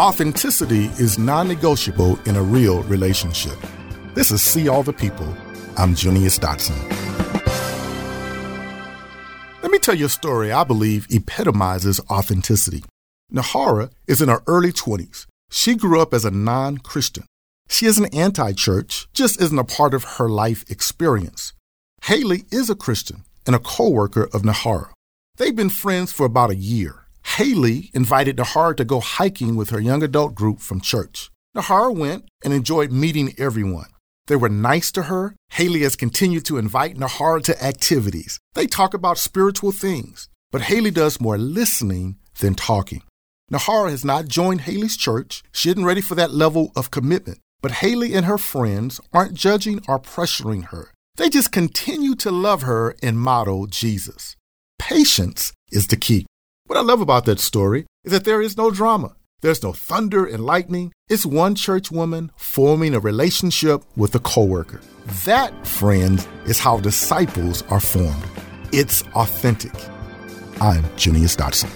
Authenticity is non negotiable in a real relationship. This is See All the People. I'm Junius Dotson. Let me tell you a story I believe epitomizes authenticity. Nahara is in her early 20s. She grew up as a non Christian. She isn't anti church, just isn't a part of her life experience. Haley is a Christian and a co worker of Nahara. They've been friends for about a year. Haley invited Nahara to go hiking with her young adult group from church. Nahara went and enjoyed meeting everyone. They were nice to her. Haley has continued to invite Nahara to activities. They talk about spiritual things, but Haley does more listening than talking. Nahara has not joined Haley's church. She isn't ready for that level of commitment. But Haley and her friends aren't judging or pressuring her. They just continue to love her and model Jesus. Patience is the key. What I love about that story is that there is no drama. There's no thunder and lightning. It's one church woman forming a relationship with a coworker. That, friends, is how disciples are formed. It's authentic. I'm Junius Dotson.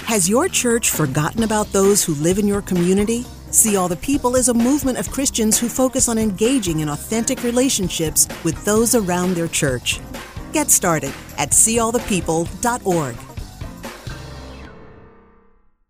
Has your church forgotten about those who live in your community? See All the People is a movement of Christians who focus on engaging in authentic relationships with those around their church. Get started at seeallthepeople.org.